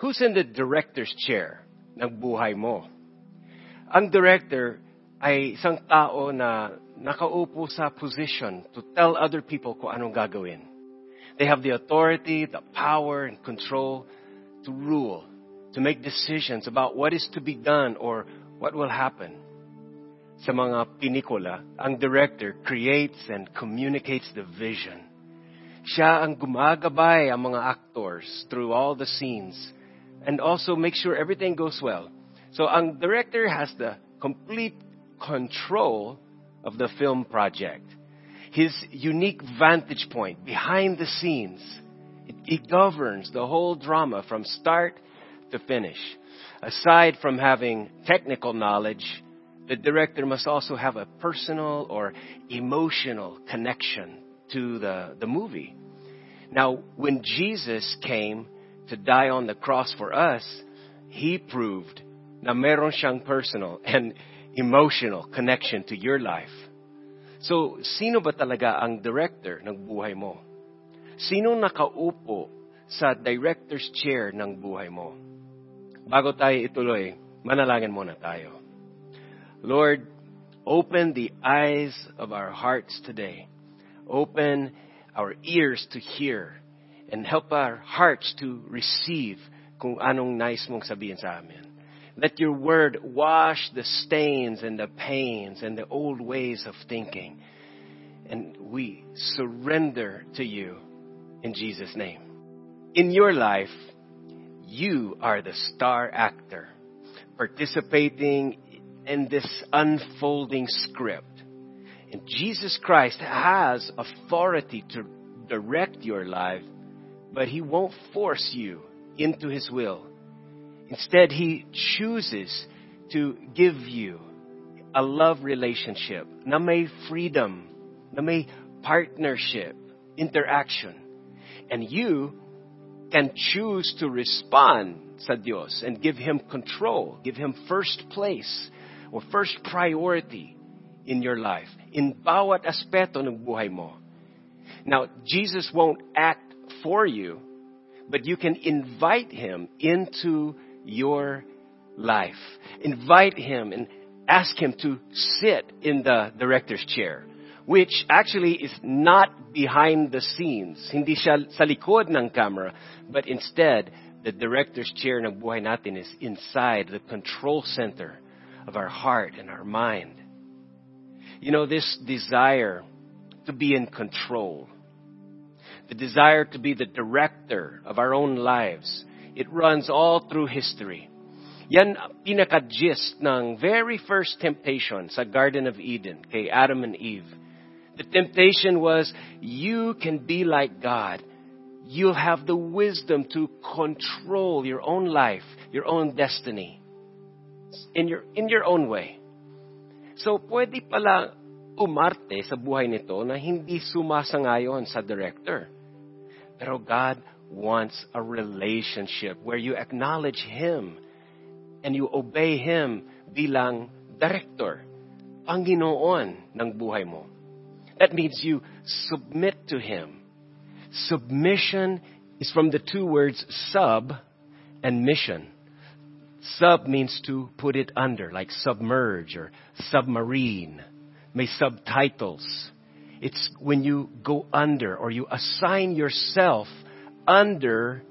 Who's in the director's chair ng buhay mo? Ang director ay isang tao na nakaupo sa position to tell other people kung anong gagawin. They have the authority, the power, and control to rule, to make decisions about what is to be done or what will happen. Sa mga pinikula, ang director creates and communicates the vision. Siya ang gumagabay ang mga actors through all the scenes and also make sure everything goes well. So ang director has the complete control of the film project. His unique vantage point behind the scenes. It, it governs the whole drama from start to finish. Aside from having technical knowledge, the director must also have a personal or emotional connection to the, the movie. Now, when Jesus came to die on the cross for us, He proved na meron siyang personal and emotional connection to your life. So, sino ba talaga ang director ng buhay mo? Sino nakaupo sa director's chair ng buhay mo? Bago tayo ituloy, manalangin muna tayo. Lord, open the eyes of our hearts today. Open our ears to hear and help our hearts to receive kung anong nice mong sabihin sa amin. Let your word wash the stains and the pains and the old ways of thinking. And we surrender to you in Jesus' name. In your life, you are the star actor participating in this unfolding script. And Jesus Christ has authority to direct your life, but He won't force you into His will. Instead, He chooses to give you a love relationship na may freedom, na may partnership, interaction. And you can choose to respond sa Dios and give Him control, give Him first place or first priority in your life, in bawat aspeto ng buhay mo. Now, Jesus won't act for you, but you can invite Him into your life. Invite Him and ask Him to sit in the director's chair, which actually is not behind the scenes. Hindi siya sa likod ng camera, but instead, the director's chair ng buhay natin is inside the control center of our heart and our mind. You know, this desire to be in control, the desire to be the director of our own lives, it runs all through history. Yan pinaka-gist ng very first temptation sa Garden of Eden kay Adam and Eve. The temptation was, you can be like God. You'll have the wisdom to control your own life, your own destiny, in your, in your own way. So, pwede pala umarte sa buhay nito na hindi sumasangayon sa director. Pero oh, God wants a relationship where you acknowledge Him and you obey Him bilang director, Panginoon ng buhay mo. That means you submit to Him. Submission is from the two words sub and mission. Sub means to put it under, like submerge or submarine. May subtitles. It's when you go under or you assign yourself under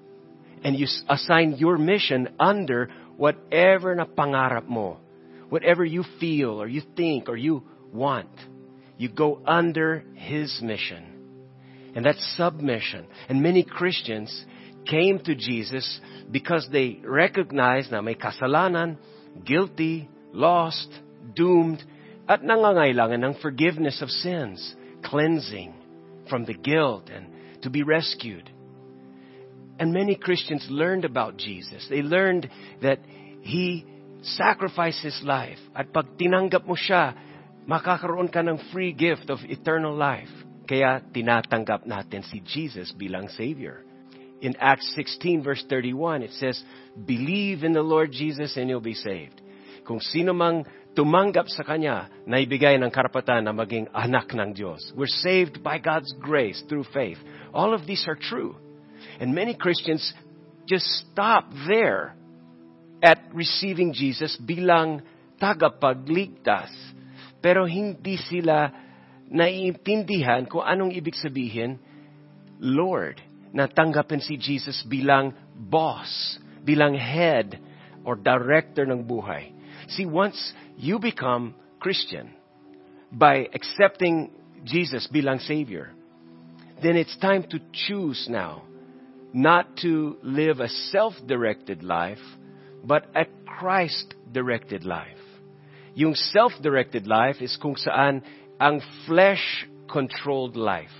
and you assign your mission under whatever na pangarap mo, whatever you feel or you think or you want. You go under His mission. And that's submission. And many Christians came to Jesus because they recognized na may kasalanan, guilty, lost, doomed, at nangangailangan ng forgiveness of sins, cleansing from the guilt and to be rescued. And many Christians learned about Jesus. They learned that He sacrificed His life. At pag tinanggap mo siya, makakaroon ka ng free gift of eternal life. Kaya tinatanggap natin si Jesus bilang Savior. In Acts 16 verse 31, it says, Believe in the Lord Jesus and you'll be saved. Kung sino mang tumanggap sa Kanya, naibigay ng karapatan na maging anak ng Diyos. We're saved by God's grace through faith. All of these are true. And many Christians just stop there at receiving Jesus bilang tagapagligtas. Pero hindi sila naiintindihan kung anong ibig sabihin, Lord, na tanggapin si Jesus bilang boss, bilang head or director ng buhay. See, once you become Christian by accepting Jesus bilang Savior, then it's time to choose now not to live a self-directed life, but a Christ-directed life. Yung self-directed life is kung saan ang flesh-controlled life.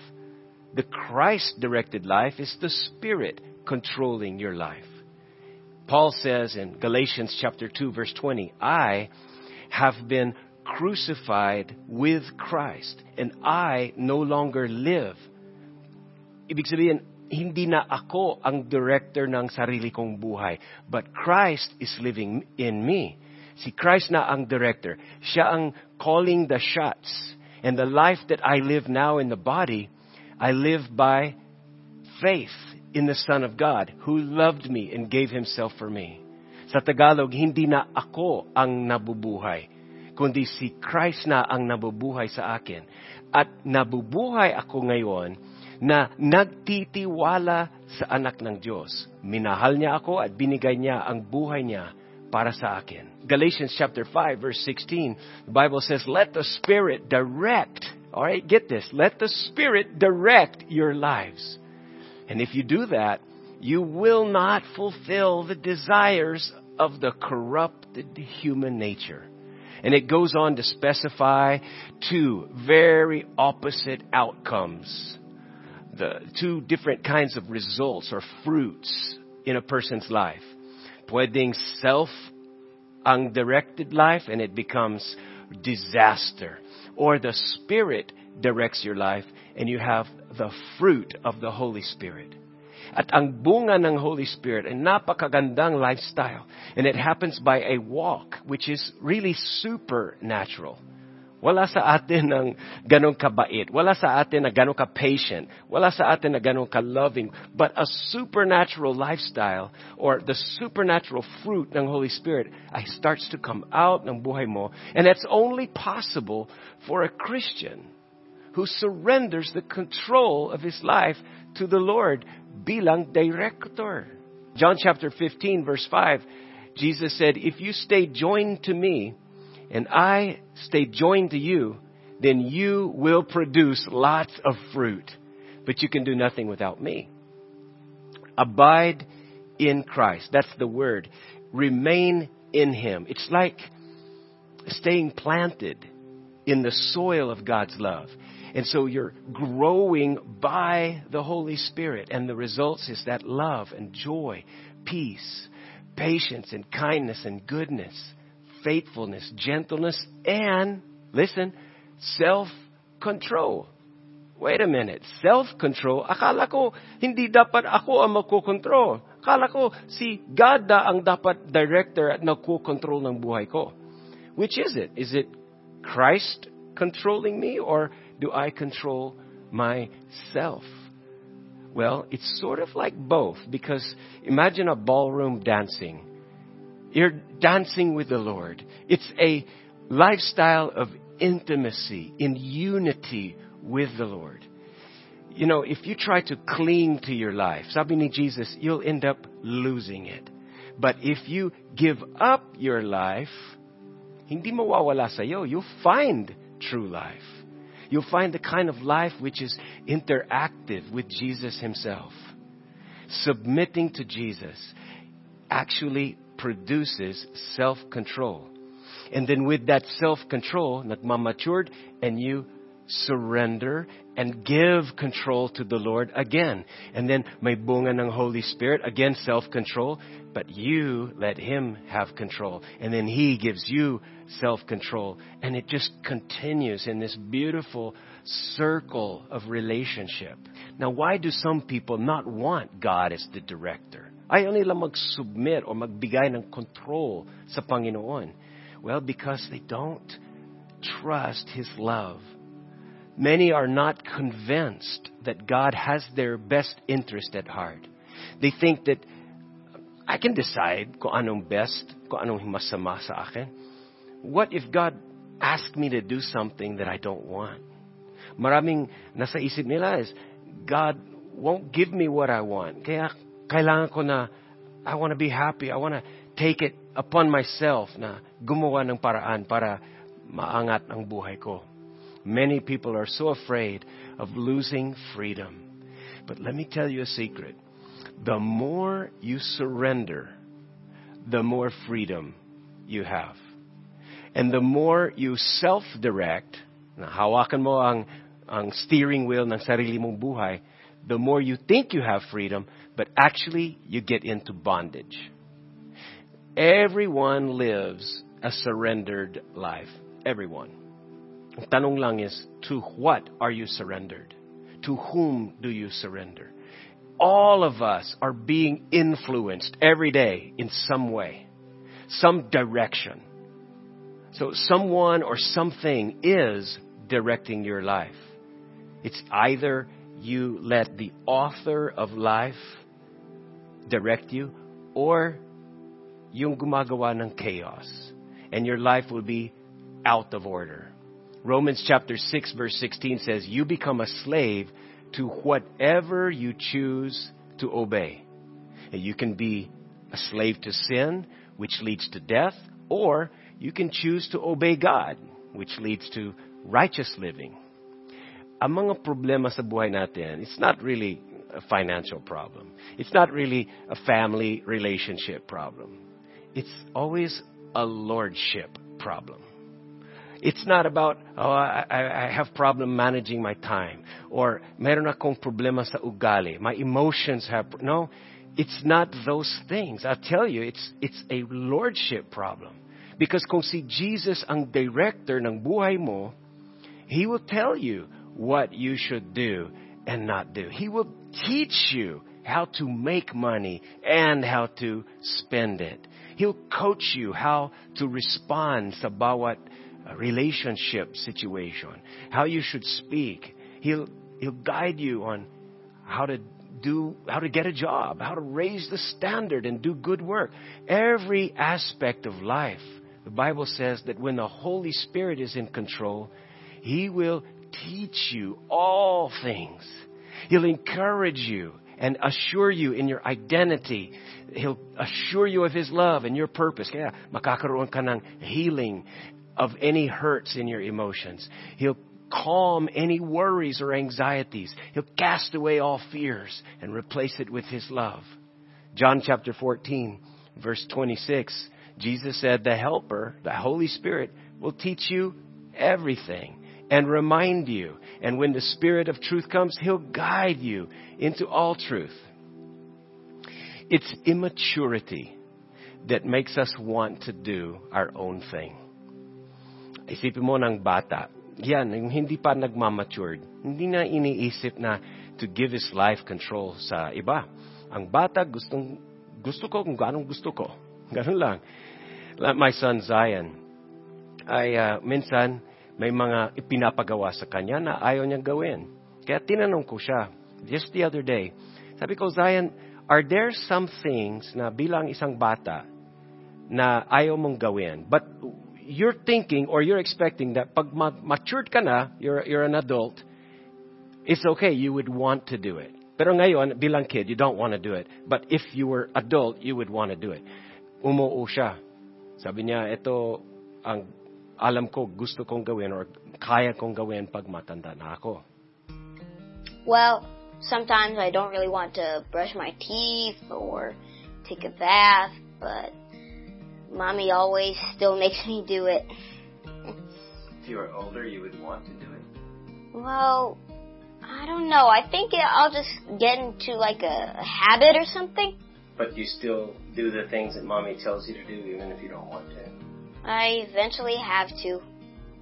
The Christ-directed life is the Spirit controlling your life. Paul says in Galatians chapter 2 verse 20, I have been crucified with Christ and I no longer live. Ibig sabihin, hindi na ako ang director ng sarili kong buhay, but Christ is living in me. Si Christ na ang director. Siya ang calling the shots. And the life that I live now in the body, I live by faith in the Son of God who loved me and gave Himself for me. Sa Tagalog, hindi na ako ang nabubuhay, kundi si Christ na ang nabubuhay sa akin. At nabubuhay ako ngayon na nagtitiwala sa anak ng Diyos. Minahal niya ako at binigay niya ang buhay niya para sa akin. Galatians chapter 5 verse 16, the Bible says, let the Spirit direct, alright, get this, let the Spirit direct your lives. And if you do that, you will not fulfill the desires of the corrupted human nature. And it goes on to specify two very opposite outcomes the two different kinds of results or fruits in a person's life. Pwedeng self ang directed life and it becomes disaster. Or the Spirit directs your life and you have the fruit of the Holy Spirit. At ang bunga ng Holy Spirit ay napakagandang lifestyle. And it happens by a walk, which is really supernatural. Wala sa atin ng ganong kabait. Wala sa atin na ganong ka-patient. Wala sa atin na ganong ka-loving. But a supernatural lifestyle or the supernatural fruit ng Holy Spirit ay starts to come out ng buhay mo. And that's only possible for a Christian who surrenders the control of his life to the Lord bilang director. John chapter 15 verse 5, Jesus said, If you stay joined to me, and I stay joined to you, then you will produce lots of fruit. But you can do nothing without me. Abide in Christ. That's the word. Remain in Him. It's like staying planted in the soil of God's love. And so you're growing by the Holy Spirit. And the results is that love and joy, peace, patience and kindness and goodness faithfulness, gentleness, and, listen, self-control. Wait a minute. Self-control? Akala ko, hindi dapat ako ang magkocontrol. Akala ko, si God da ang dapat director at nagkocontrol ng buhay ko. Which is it? Is it Christ controlling me or do I control myself? Well, it's sort of like both because imagine a ballroom dancing. You're dancing with the Lord. It's a lifestyle of intimacy, in unity with the Lord. You know, if you try to cling to your life, sabi ni Jesus, you'll end up losing it. But if you give up your life, hindi mawawala sa'yo. You'll find true life. You'll find the kind of life which is interactive with Jesus himself. Submitting to Jesus actually produces self-control. And then with that self-control, nagmamatured, and you surrender and give control to the Lord again. And then may bunga ng Holy Spirit, again self-control, but you let Him have control. And then He gives you self-control. And it just continues in this beautiful circle of relationship. Now, why do some people not want God as the director? Ayaw nila mag-submit or magbigay ng control sa Panginoon. Well, because they don't trust His love. Many are not convinced that God has their best interest at heart. They think that I can decide kung anong best, kung anong masama sa akin. What if God asked me to do something that I don't want? Maraming nasa isip nila is, God won't give me what I want. Kaya kailangan ko na, I want to be happy. I want to take it upon myself na gumawa ng paraan para maangat ang buhay ko. Many people are so afraid of losing freedom. But let me tell you a secret. The more you surrender, the more freedom you have. And the more you self-direct, hawakan mo ang, ang steering wheel ng sarili mong buhay, the more you think you have freedom, but actually you get into bondage. Everyone lives a surrendered life. Everyone. Tanong lang is, to what are you surrendered? To whom do you surrender? All of us are being influenced every day in some way, some direction. So someone or something is directing your life. It's either you let the author of life direct you or yung gumagawa ng chaos and your life will be out of order. Romans chapter 6 verse 16 says, You become a slave to whatever you choose to obey. And you can be a slave to sin, which leads to death, or you can choose to obey God, which leads to righteous living. Ang mga problema sa buhay natin, it's not really a financial problem. It's not really a family relationship problem. It's always a lordship problem. It's not about, oh, I, I have problem managing my time. Or, meron akong problema sa ugali. My emotions have, no. It's not those things. I tell you, it's, it's a lordship problem. Because kung si Jesus ang director ng buhay mo, He will tell you what you should do and not do. He will teach you how to make money and how to spend it. He'll coach you how to respond sa bawat relationship situation, how you should speak. He'll, he'll guide you on how to do, how to get a job, how to raise the standard and do good work. Every aspect of life. The Bible says that when the Holy Spirit is in control, He will teach you all things. He'll encourage you and assure you in your identity. He'll assure you of His love and your purpose. Kaya makakaroon ka ng healing of any hurts in your emotions. He'll calm any worries or anxieties. He'll cast away all fears and replace it with His love. John chapter 14, verse 26, Jesus said, The Helper, the Holy Spirit, will teach you everything and remind you. And when the Spirit of truth comes, He'll guide you into all truth. It's immaturity that makes us want to do our own thing. Isipin mo ng bata, yan, yung hindi pa nagmamatured, hindi na iniisip na to give his life control sa iba. Ang bata, gustong, gusto ko kung ganong gusto ko. Ganun lang. Like my son Zion, ay uh, minsan may mga ipinapagawa sa kanya na ayaw niyang gawin. Kaya tinanong ko siya, just the other day, sabi ko, Zion, are there some things na bilang isang bata na ayaw mong gawin, but you're thinking or you're expecting that pag matured ka na, you're, you're an adult, it's okay, you would want to do it. Pero ngayon, bilang kid, you don't want to do it. But if you were adult, you would want to do it. Umuo siya. Sabi niya, ito ang alam ko gusto kong gawin or kaya kong gawin pag matanda na ako. Well, sometimes I don't really want to brush my teeth or take a bath, but Mommy always still makes me do it. if you were older, you would want to do it? Well, I don't know. I think I'll just get into like a, habit or something. But you still do the things that mommy tells you to do even if you don't want to? I eventually have to.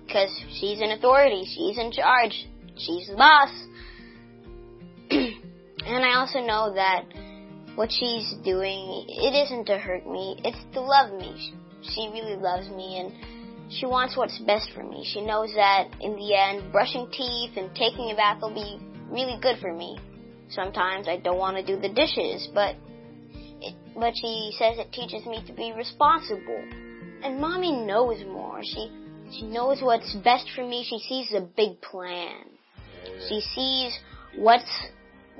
Because she's an authority. She's in charge. She's the boss. and I also know that what she's doing, it isn't to hurt me, it's to love me. She really loves me and she wants what's best for me. She knows that in the end, brushing teeth and taking a bath will be really good for me. Sometimes I don't want to do the dishes, but it, but she says it teaches me to be responsible. And mommy knows more. She she knows what's best for me. She sees the big plan. She sees what's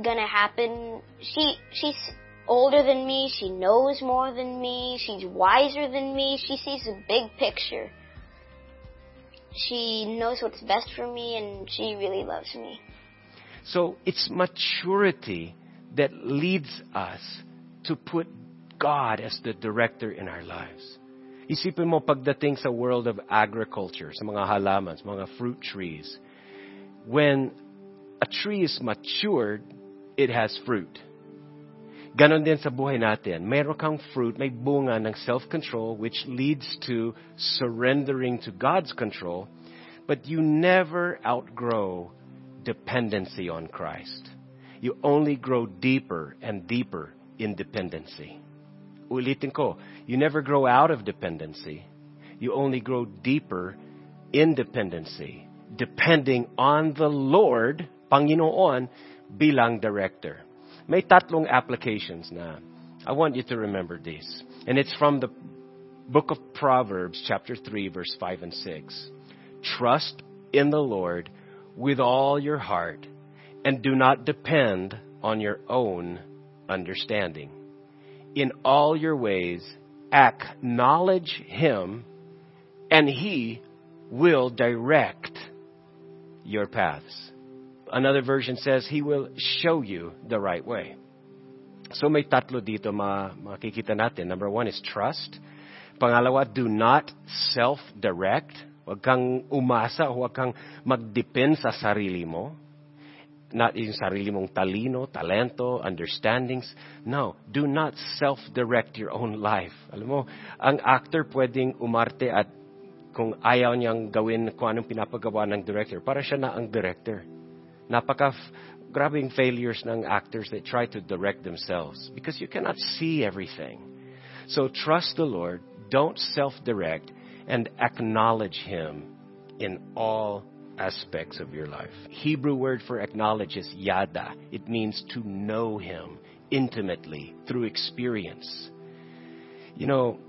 gonna happen. She she's older than me. She knows more than me. She's wiser than me. She sees the big picture. She knows what's best for me and she really loves me. So it's maturity that leads us to put God as the director in our lives. Isipin mo pagdating sa world of agriculture, sa mga halaman, sa mga fruit trees, when a tree is matured, it has fruit. Ganon din sa buhay natin. Meron kang fruit, may bunga ng self-control which leads to surrendering to God's control, but you never outgrow dependency on Christ. You only grow deeper and deeper in dependency. Ulitin ko, you never grow out of dependency. You only grow deeper in dependency, depending on the Lord, Panginoon, bilang director. May tatlong applications na. I want you to remember this. And it's from the book of Proverbs, chapter 3, verse 5 and 6. Trust in the Lord with all your heart and do not depend on your own understanding. In all your ways, acknowledge Him and He will direct your paths. Another version says, He will show you the right way. So may tatlo dito ma makikita natin. Number one is trust. Pangalawa, do not self-direct. Huwag kang umasa, huwag kang magdepend sa sarili mo. Not yung sarili mong talino, talento, understandings. No, do not self-direct your own life. Alam mo, ang actor pwedeng umarte at kung ayaw niyang gawin kung anong pinapagawa ng director, para siya na ang director. Napaka grabing failures ng actors that try to direct themselves because you cannot see everything. So trust the Lord, don't self-direct, and acknowledge Him in all aspects of your life. Hebrew word for acknowledge is yada. It means to know Him intimately through experience. You know,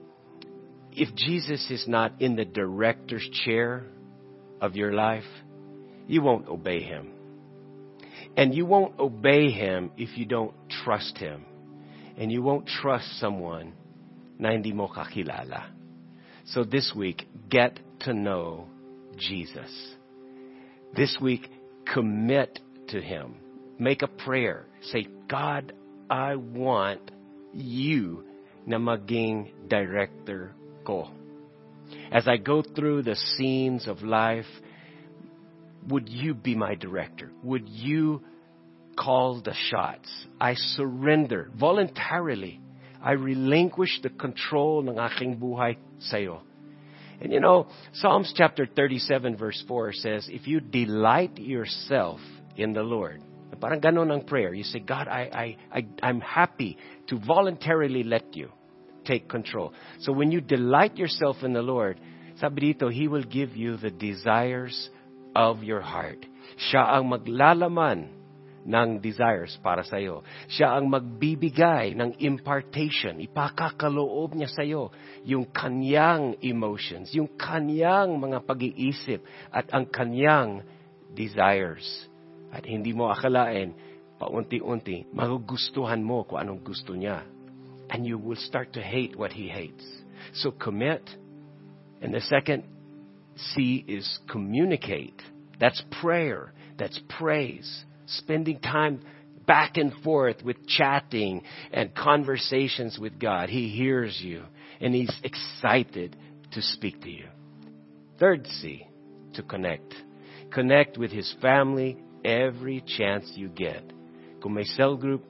if Jesus is not in the director's chair of your life, you won't obey Him. And you won't obey him if you don't trust him. And you won't trust someone mo. So this week, get to know Jesus. This week, commit to him. Make a prayer. Say, God, I want you na maging director ko. As I go through the scenes of life, would you be my director? Would you call the shots? I surrender voluntarily. I relinquish the control ng aking buhay sa'yo. And you know, Psalms chapter 37 verse 4 says, if you delight yourself in the Lord, parang ganon ang prayer. You say, God, I, I, I, I'm happy to voluntarily let you take control. So when you delight yourself in the Lord, sabi dito, He will give you the desires of your heart. Siya ang maglalaman ng desires para sa iyo. Siya ang magbibigay ng impartation. Ipakakaloob niya sa iyo yung kanyang emotions, yung kanyang mga pag-iisip at ang kanyang desires. At hindi mo akalain, paunti-unti, magugustuhan mo kung anong gusto niya. And you will start to hate what he hates. So commit. And the second C is communicate. That's prayer. That's praise spending time back and forth with chatting and conversations with God. He hears you and He's excited to speak to you. Third C, to connect. Connect with His family every chance you get. May cell group,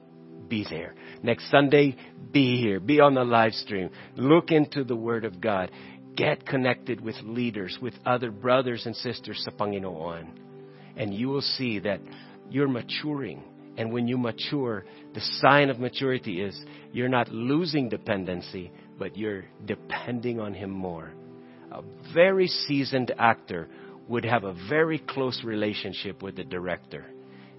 be there. Next Sunday, be here. Be on the live stream. Look into the Word of God. Get connected with leaders, with other brothers and sisters sa Panginoon. And you will see that you're maturing. And when you mature, the sign of maturity is you're not losing dependency, but you're depending on Him more. A very seasoned actor would have a very close relationship with the director.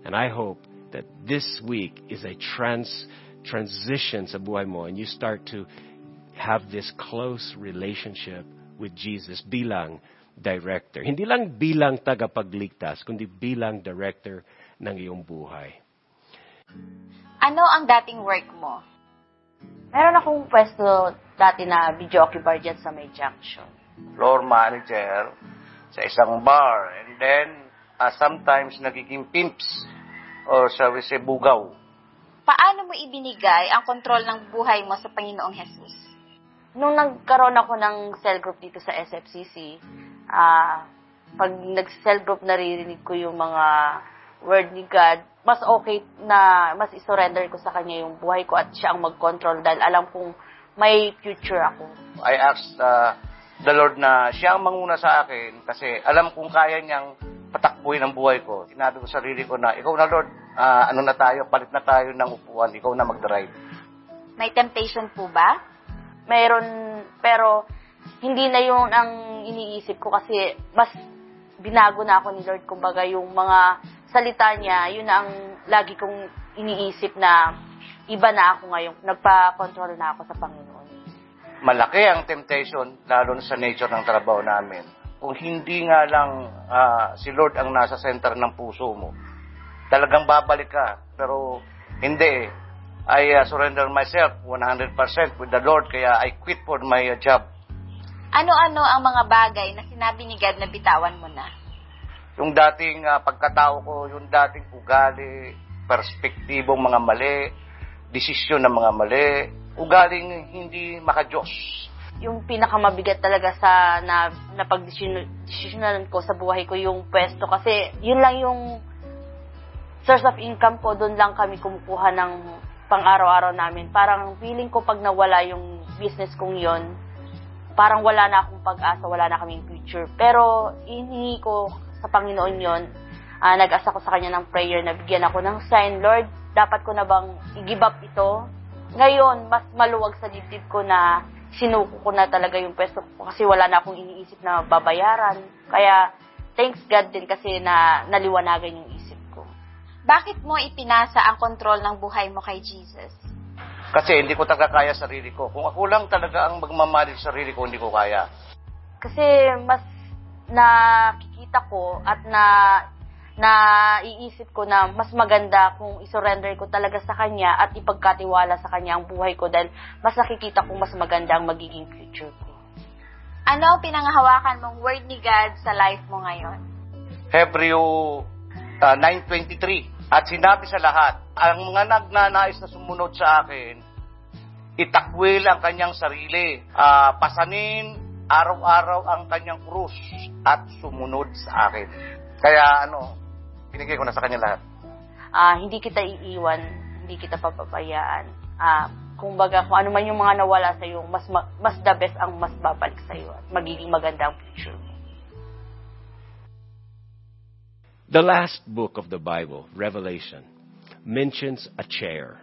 And I hope that this week is a trans, transition sa buhay mo and you start to have this close relationship with Jesus bilang director. Hindi lang bilang tagapagligtas, kundi bilang director ng iyong buhay. Ano ang dating work mo? Meron akong pwesto dati na videoke bar dyan sa may junction. floor manager sa isang bar. And then, uh, sometimes nagiging pimps or shall we say bugaw. Paano mo ibinigay ang kontrol ng buhay mo sa Panginoong Jesus? Nung nagkaroon ako ng cell group dito sa SFCC, ah, pag nag-cell group naririnig ko yung mga word ni God, mas okay na mas isurrender ko sa Kanya yung buhay ko at siya ang mag-control dahil alam kong may future ako. I asked uh, the Lord na siya ang manguna sa akin kasi alam kong kaya niyang patakbuhin ang buhay ko. Sinabi ko sa sarili ko na, ikaw na Lord, ah, ano na tayo, palit na tayo ng upuan, ikaw na mag-drive. May temptation po ba? Meron, pero hindi na yun ang iniisip ko kasi mas binago na ako ni Lord. Kumbaga, yung mga salita niya, yun na ang lagi kong iniisip na iba na ako ngayon. Nagpa-control na ako sa Panginoon. Malaki ang temptation, lalo na sa nature ng trabaho namin. Kung hindi nga lang ah, si Lord ang nasa center ng puso mo, talagang babalik ka. Pero hindi. I uh, surrender myself 100% with the Lord, kaya I quit for my uh, job. Ano-ano ang mga bagay na sinabi ni God na bitawan mo na? Yung dating ah, pagkatao ko, yung dating ugali, perspektibong mga mali, desisyon ng mga mali, ugaling hindi makajos. Yung pinakamabigat talaga sa na, napag-desisyonan ko sa buhay ko yung pwesto kasi yun lang yung source of income ko, doon lang kami kumukuha ng pang-araw-araw namin. Parang feeling ko pag nawala yung business kong yon parang wala na akong pag-asa, wala na kaming future. Pero inihingi ko sa Panginoon yon ah, nag-asa ko sa Kanya ng prayer na bigyan ako ng sign, Lord, dapat ko na bang i-give up ito? Ngayon, mas maluwag sa dibdib ko na sinuko ko na talaga yung pwesto ko kasi wala na akong iniisip na babayaran. Kaya, thanks God din kasi na naliwanagan yung isip. Bakit mo ipinasa ang kontrol ng buhay mo kay Jesus? Kasi hindi ko talaga kaya sarili ko. Kung ako lang talaga ang magmamahal sa sarili ko, hindi ko kaya. Kasi mas nakikita ko at na naiisip ko na mas maganda kung isurrender ko talaga sa kanya at ipagkatiwala sa kanya ang buhay ko dahil mas nakikita kong mas maganda ang magiging future ko. Ano ang pinangahawakan mong word ni God sa life mo ngayon? Hebreo uh, 9.23 At sinabi sa lahat, ang mga nagnanais na sumunod sa akin, itakwil ang kanyang sarili, ah, pasanin araw-araw ang kanyang krus at sumunod sa akin. Kaya ano, binigay ko na sa kanya lahat. Ah, hindi kita iiwan, hindi kita papabayaan. Ah, kumbaga kung ano man yung mga nawala sa iyo, mas ma- mas the best ang mas babalik sa iyo at magiging maganda ang future The last book of the Bible, Revelation, mentions a chair.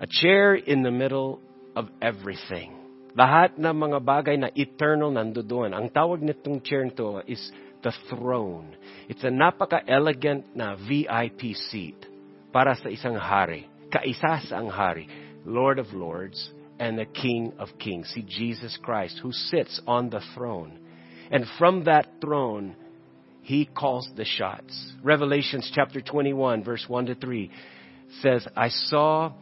A chair in the middle of everything. Lahat ng mga bagay na eternal nandoon. Ang tawag nitong chair nito is the throne. It's a napaka-elegant na VIP seat para sa isang hari. Kaisa sa ang hari, Lord of Lords and the King of Kings, si Jesus Christ, who sits on the throne. And from that throne, he calls the shots. Revelations chapter 21, verse 1 to 3 says, I saw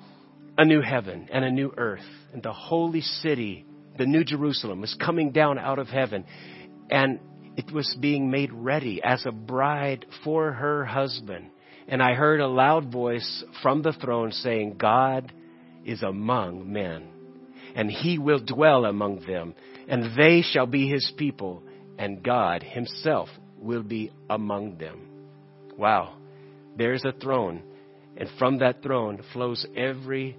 a new heaven and a new earth, and the holy city, the new Jerusalem, was coming down out of heaven, and it was being made ready as a bride for her husband. And I heard a loud voice from the throne saying, God is among men, and he will dwell among them, and they shall be his people, and God himself will be among them. Wow. There's a throne, and from that throne flows every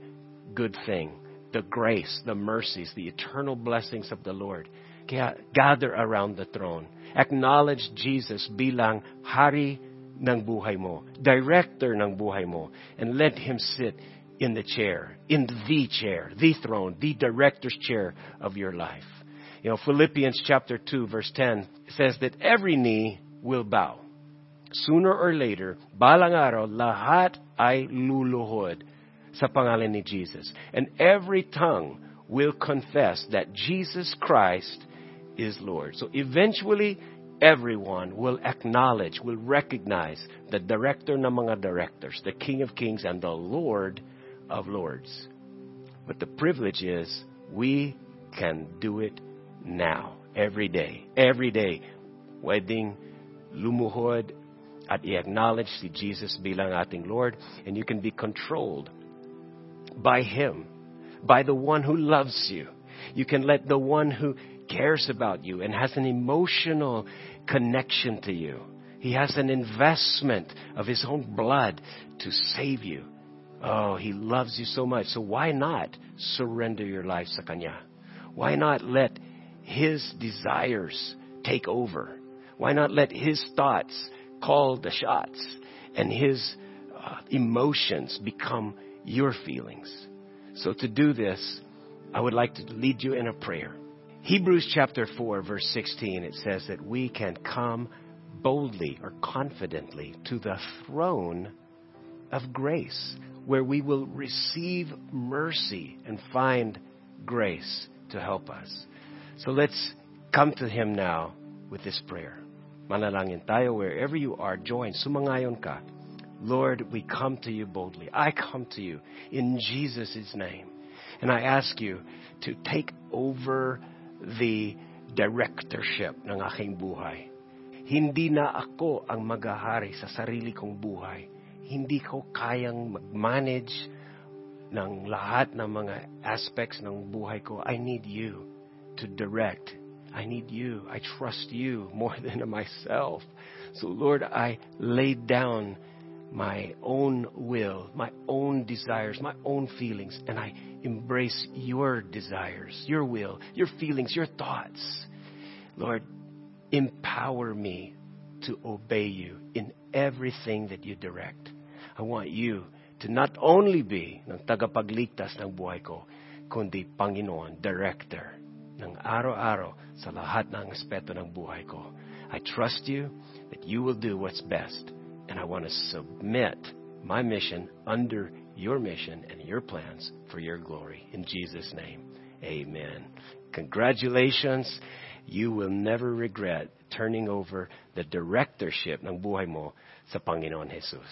good thing the grace, the mercies, the eternal blessings of the Lord. Gather around the throne. Acknowledge Jesus bilang hari ng buhay mo, director ng buhay mo, and let him sit in the chair, in the chair, the throne, the director's chair of your life. You know, Philippians chapter 2 verse 10 says that every knee will bow. Sooner or later, balang araw, lahat ay luluhod sa pangalan ni Jesus. And every tongue will confess that Jesus Christ is Lord. So eventually, everyone will acknowledge, will recognize the director ng mga directors, the King of Kings and the Lord of Lords. But the privilege is we can do it now, every day. Every day, Wedding, lumuhod at i-acknowledge si Jesus bilang ating Lord and you can be controlled by Him, by the one who loves you. You can let the one who cares about you and has an emotional connection to you. He has an investment of His own blood to save you. Oh, He loves you so much. So why not surrender your life sa Kanya? Why not let His desires take over? Why not let His thoughts call the shots and His uh, emotions become your feelings? So to do this, I would like to lead you in a prayer. Hebrews chapter 4 verse 16, it says that we can come boldly or confidently to the throne of grace where we will receive mercy and find grace to help us. So let's come to Him now with this prayer. Manalangin tayo wherever you are, join, sumangayon ka. Lord, we come to you boldly. I come to you in Jesus' name. And I ask you to take over the directorship ng aking buhay. Hindi na ako ang maghahari sa sarili kong buhay. Hindi ko kayang mag-manage ng lahat ng mga aspects ng buhay ko. I need you to direct. I need you. I trust you more than myself. So Lord, I laid down my own will, my own desires, my own feelings, and I embrace your desires, your will, your feelings, your thoughts. Lord, empower me to obey you in everything that you direct. I want you to not only be ng tagapagligtas ng buhay ko, kundi Panginoon, director ng araw-araw sa lahat ng aspeto ng buhay ko. I trust you that you will do what's best. And I want to submit my mission under your mission and your plans for your glory. In Jesus' name, amen. Congratulations. You will never regret turning over the directorship ng buhay mo sa Panginoon Jesus.